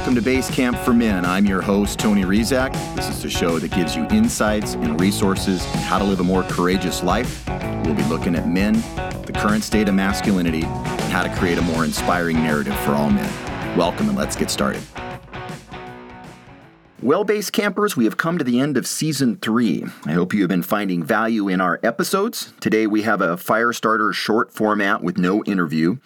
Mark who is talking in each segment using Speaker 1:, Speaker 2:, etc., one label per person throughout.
Speaker 1: Welcome to Base Camp for Men. I'm your host, Tony Rizak. This is the show that gives you insights and resources on how to live a more courageous life. We'll be looking at men, the current state of masculinity, and how to create a more inspiring narrative for all men. Welcome, and let's get started. Well, base campers, we have come to the end of season three. I hope you have been finding value in our episodes. Today we have a fire starter short format with no interview.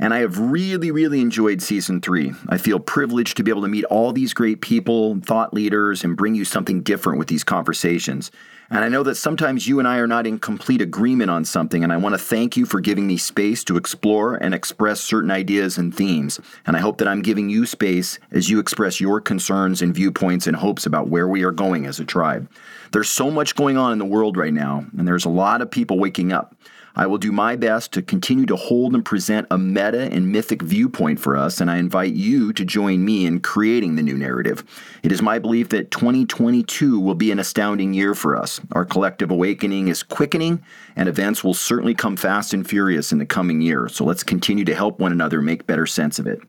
Speaker 1: And I have really, really enjoyed season three. I feel privileged to be able to meet all these great people, thought leaders, and bring you something different with these conversations. And I know that sometimes you and I are not in complete agreement on something, and I want to thank you for giving me space to explore and express certain ideas and themes. And I hope that I'm giving you space as you express your concerns and viewpoints and hopes about where we are going as a tribe. There's so much going on in the world right now, and there's a lot of people waking up. I will do my best to continue to hold and present a meta and mythic viewpoint for us, and I invite you to join me in creating the new narrative. It is my belief that 2022 will be an astounding year for us. Our collective awakening is quickening, and events will certainly come fast and furious in the coming year. So let's continue to help one another make better sense of it.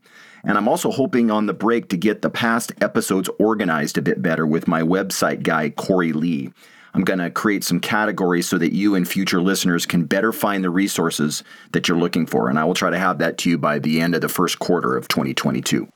Speaker 1: And I'm also hoping on the break to get the past episodes organized a bit better with my website guy, Corey Lee. I'm going to create some categories so that you and future listeners can better find the resources that you're looking for. And I will try to have that to you by the end of the first quarter of 2022.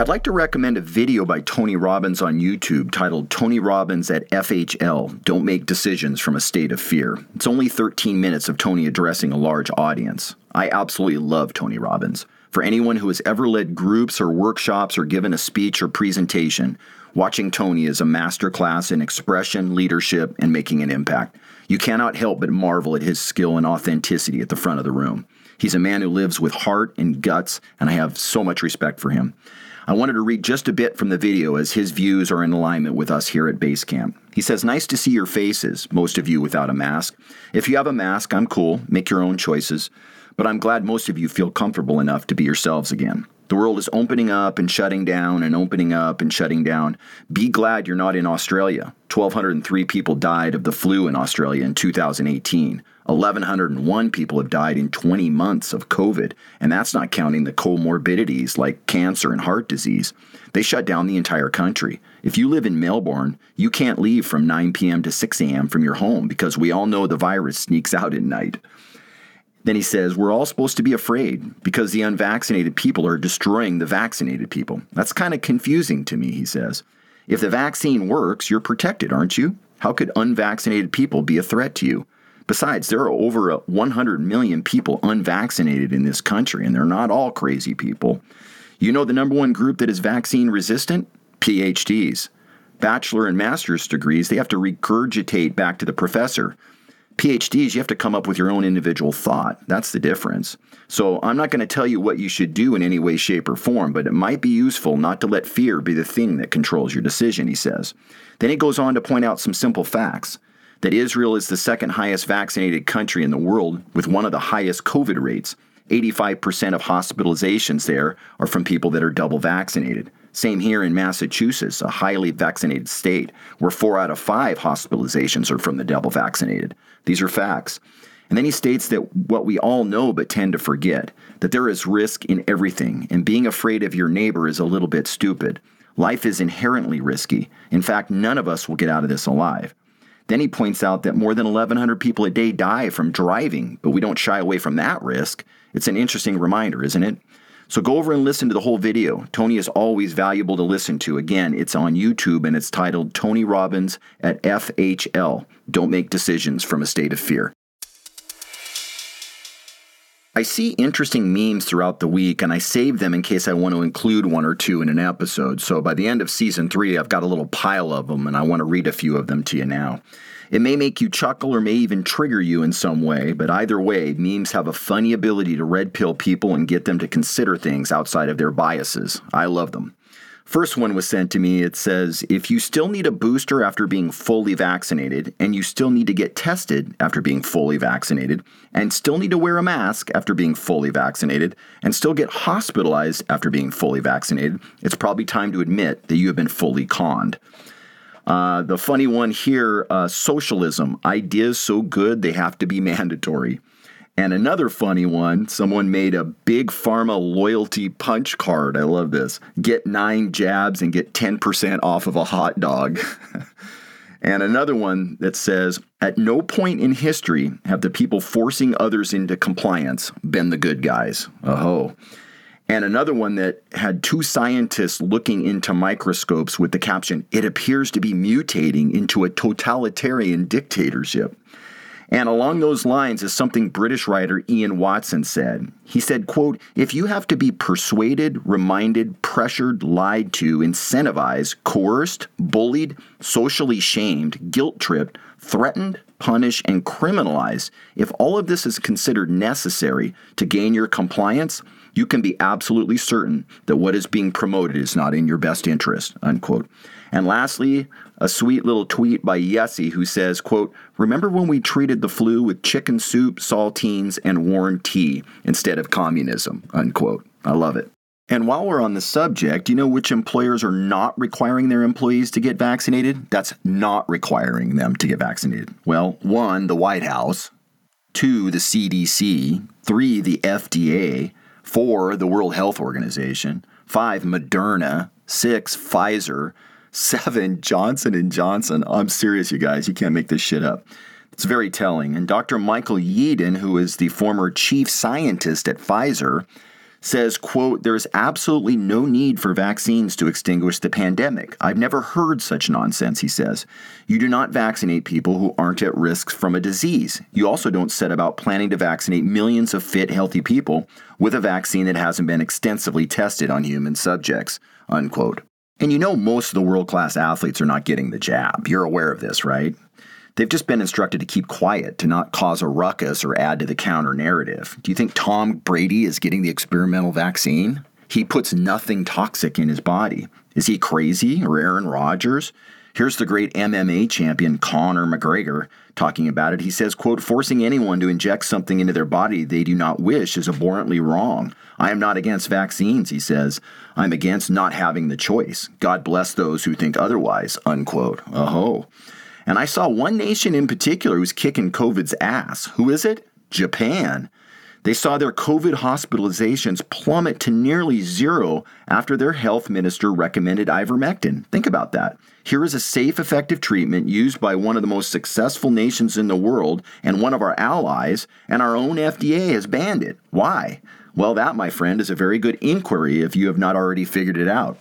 Speaker 1: I'd like to recommend a video by Tony Robbins on YouTube titled Tony Robbins at FHL Don't Make Decisions from a State of Fear. It's only 13 minutes of Tony addressing a large audience. I absolutely love Tony Robbins. For anyone who has ever led groups or workshops or given a speech or presentation, watching Tony is a masterclass in expression, leadership, and making an impact. You cannot help but marvel at his skill and authenticity at the front of the room. He's a man who lives with heart and guts, and I have so much respect for him. I wanted to read just a bit from the video as his views are in alignment with us here at Base Camp. He says, Nice to see your faces, most of you without a mask. If you have a mask, I'm cool. Make your own choices but I'm glad most of you feel comfortable enough to be yourselves again. The world is opening up and shutting down and opening up and shutting down. Be glad you're not in Australia. 1,203 people died of the flu in Australia in 2018. 1,101 people have died in 20 months of COVID, and that's not counting the comorbidities like cancer and heart disease. They shut down the entire country. If you live in Melbourne, you can't leave from 9 p.m. to 6 a.m. from your home because we all know the virus sneaks out at night. Then he says, We're all supposed to be afraid because the unvaccinated people are destroying the vaccinated people. That's kind of confusing to me, he says. If the vaccine works, you're protected, aren't you? How could unvaccinated people be a threat to you? Besides, there are over 100 million people unvaccinated in this country, and they're not all crazy people. You know the number one group that is vaccine resistant? PhDs. Bachelor and master's degrees, they have to regurgitate back to the professor PhDs, you have to come up with your own individual thought. That's the difference. So I'm not going to tell you what you should do in any way, shape, or form, but it might be useful not to let fear be the thing that controls your decision, he says. Then he goes on to point out some simple facts that Israel is the second highest vaccinated country in the world with one of the highest COVID rates. 85% of hospitalizations there are from people that are double vaccinated. Same here in Massachusetts, a highly vaccinated state, where four out of five hospitalizations are from the double vaccinated. These are facts. And then he states that what we all know but tend to forget that there is risk in everything, and being afraid of your neighbor is a little bit stupid. Life is inherently risky. In fact, none of us will get out of this alive. Then he points out that more than 1,100 people a day die from driving, but we don't shy away from that risk. It's an interesting reminder, isn't it? So go over and listen to the whole video. Tony is always valuable to listen to. Again, it's on YouTube and it's titled Tony Robbins at FHL. Don't make decisions from a state of fear. I see interesting memes throughout the week and I save them in case I want to include one or two in an episode. So by the end of season three, I've got a little pile of them and I want to read a few of them to you now. It may make you chuckle or may even trigger you in some way, but either way, memes have a funny ability to red pill people and get them to consider things outside of their biases. I love them. First one was sent to me. It says, if you still need a booster after being fully vaccinated, and you still need to get tested after being fully vaccinated, and still need to wear a mask after being fully vaccinated, and still get hospitalized after being fully vaccinated, it's probably time to admit that you have been fully conned. Uh, the funny one here uh, socialism. Ideas so good they have to be mandatory. And another funny one someone made a big pharma loyalty punch card. I love this. Get nine jabs and get 10% off of a hot dog. and another one that says At no point in history have the people forcing others into compliance been the good guys. Oh. And another one that had two scientists looking into microscopes with the caption, It appears to be mutating into a totalitarian dictatorship. And along those lines is something British writer Ian Watson said. He said, quote, if you have to be persuaded, reminded, pressured, lied to, incentivized, coerced, bullied, socially shamed, guilt tripped, threatened, punished, and criminalized, if all of this is considered necessary to gain your compliance, you can be absolutely certain that what is being promoted is not in your best interest, unquote. And lastly, a sweet little tweet by Yessie who says, quote, Remember when we treated the flu with chicken soup, saltines, and warm tea instead of communism, unquote. I love it. And while we're on the subject, you know which employers are not requiring their employees to get vaccinated? That's not requiring them to get vaccinated. Well, one, the White House, two, the CDC, three, the FDA, four, the World Health Organization, five, Moderna, six, Pfizer, seven, Johnson and Johnson. I'm serious, you guys. You can't make this shit up. It's very telling. And Dr. Michael Yeadon, who is the former chief scientist at Pfizer, says, quote, there's absolutely no need for vaccines to extinguish the pandemic. I've never heard such nonsense, he says. You do not vaccinate people who aren't at risk from a disease. You also don't set about planning to vaccinate millions of fit, healthy people with a vaccine that hasn't been extensively tested on human subjects, unquote. And you know most of the world-class athletes are not getting the jab. You're aware of this, right? They've just been instructed to keep quiet, to not cause a ruckus or add to the counter narrative. Do you think Tom Brady is getting the experimental vaccine? He puts nothing toxic in his body. Is he crazy or Aaron Rodgers? Here's the great MMA champion Conor McGregor talking about it. He says, quote, forcing anyone to inject something into their body they do not wish is abhorrently wrong. I am not against vaccines, he says. I'm against not having the choice. God bless those who think otherwise, unquote. Oh. And I saw one nation in particular who's kicking COVID's ass. Who is it? Japan. They saw their COVID hospitalizations plummet to nearly zero after their health minister recommended ivermectin. Think about that. Here is a safe, effective treatment used by one of the most successful nations in the world and one of our allies, and our own FDA has banned it. Why? Well, that, my friend, is a very good inquiry if you have not already figured it out.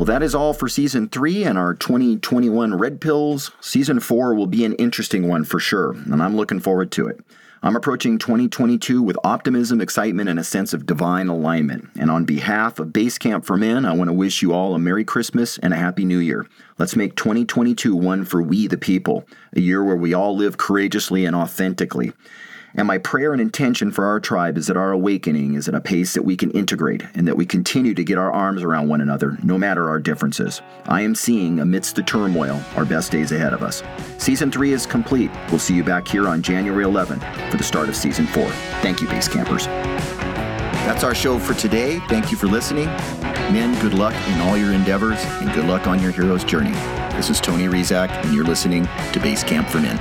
Speaker 1: Well, that is all for season three and our 2021 Red Pills. Season four will be an interesting one for sure, and I'm looking forward to it. I'm approaching 2022 with optimism, excitement, and a sense of divine alignment. And on behalf of Basecamp for Men, I want to wish you all a Merry Christmas and a Happy New Year. Let's make 2022 one for we the people, a year where we all live courageously and authentically. And my prayer and intention for our tribe is that our awakening is at a pace that we can integrate and that we continue to get our arms around one another, no matter our differences. I am seeing, amidst the turmoil, our best days ahead of us. Season 3 is complete. We'll see you back here on January 11th for the start of Season 4. Thank you, Base Campers. That's our show for today. Thank you for listening. Men, good luck in all your endeavors and good luck on your hero's journey. This is Tony Rizak, and you're listening to Base Camp for Men.